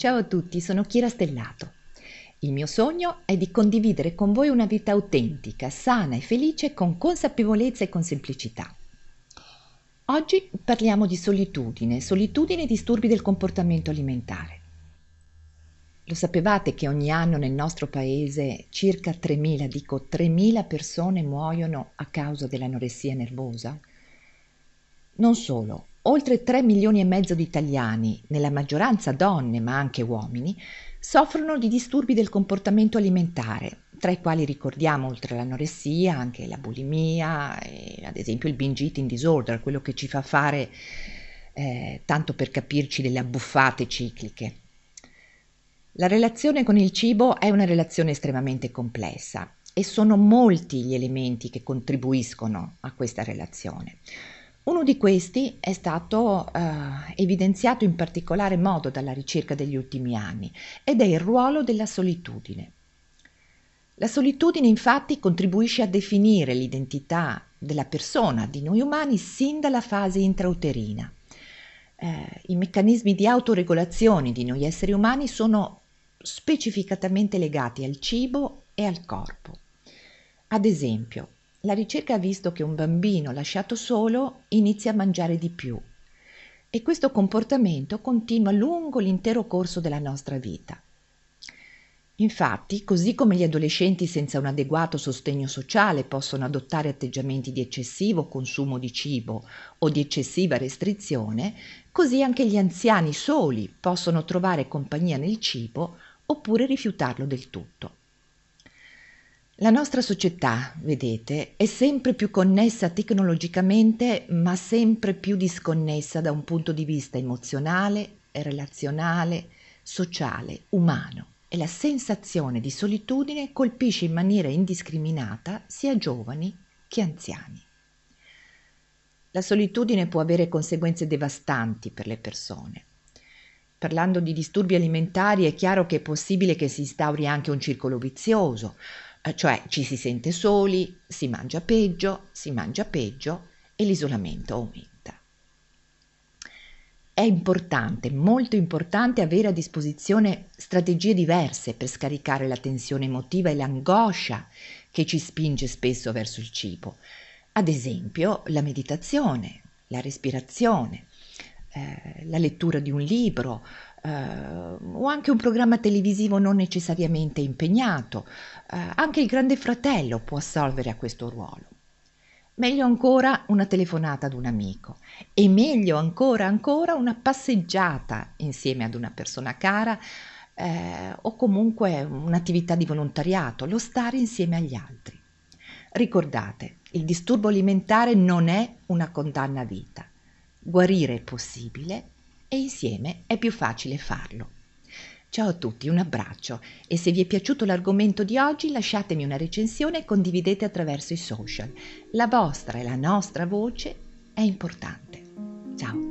Ciao a tutti, sono Kira Stellato. Il mio sogno è di condividere con voi una vita autentica, sana e felice con consapevolezza e con semplicità. Oggi parliamo di solitudine, solitudine e disturbi del comportamento alimentare. Lo sapevate che ogni anno nel nostro paese circa 3.000, dico 3.000 persone muoiono a causa dell'anoressia nervosa? Non solo, oltre 3 milioni e mezzo di italiani, nella maggioranza donne ma anche uomini, soffrono di disturbi del comportamento alimentare, tra i quali ricordiamo oltre all'anoressia anche la bulimia e ad esempio il binge eating disorder, quello che ci fa fare, eh, tanto per capirci, delle abbuffate cicliche. La relazione con il cibo è una relazione estremamente complessa e sono molti gli elementi che contribuiscono a questa relazione. Uno di questi è stato eh, evidenziato in particolare modo dalla ricerca degli ultimi anni ed è il ruolo della solitudine. La solitudine infatti contribuisce a definire l'identità della persona, di noi umani, sin dalla fase intrauterina. Eh, I meccanismi di autoregolazione di noi esseri umani sono specificatamente legati al cibo e al corpo. Ad esempio, la ricerca ha visto che un bambino lasciato solo inizia a mangiare di più e questo comportamento continua lungo l'intero corso della nostra vita. Infatti, così come gli adolescenti senza un adeguato sostegno sociale possono adottare atteggiamenti di eccessivo consumo di cibo o di eccessiva restrizione, così anche gli anziani soli possono trovare compagnia nel cibo oppure rifiutarlo del tutto. La nostra società, vedete, è sempre più connessa tecnologicamente, ma sempre più disconnessa da un punto di vista emozionale, relazionale, sociale, umano e la sensazione di solitudine colpisce in maniera indiscriminata sia giovani che anziani. La solitudine può avere conseguenze devastanti per le persone. Parlando di disturbi alimentari è chiaro che è possibile che si instauri anche un circolo vizioso, cioè ci si sente soli, si mangia peggio, si mangia peggio e l'isolamento aumenta. È importante, molto importante avere a disposizione strategie diverse per scaricare la tensione emotiva e l'angoscia che ci spinge spesso verso il cibo. Ad esempio la meditazione, la respirazione, eh, la lettura di un libro eh, o anche un programma televisivo non necessariamente impegnato. Eh, anche il Grande Fratello può assolvere a questo ruolo. Meglio ancora una telefonata ad un amico e meglio ancora ancora una passeggiata insieme ad una persona cara eh, o comunque un'attività di volontariato, lo stare insieme agli altri. Ricordate, il disturbo alimentare non è una condanna a vita Guarire è possibile e insieme è più facile farlo. Ciao a tutti, un abbraccio e se vi è piaciuto l'argomento di oggi lasciatemi una recensione e condividete attraverso i social. La vostra e la nostra voce è importante. Ciao!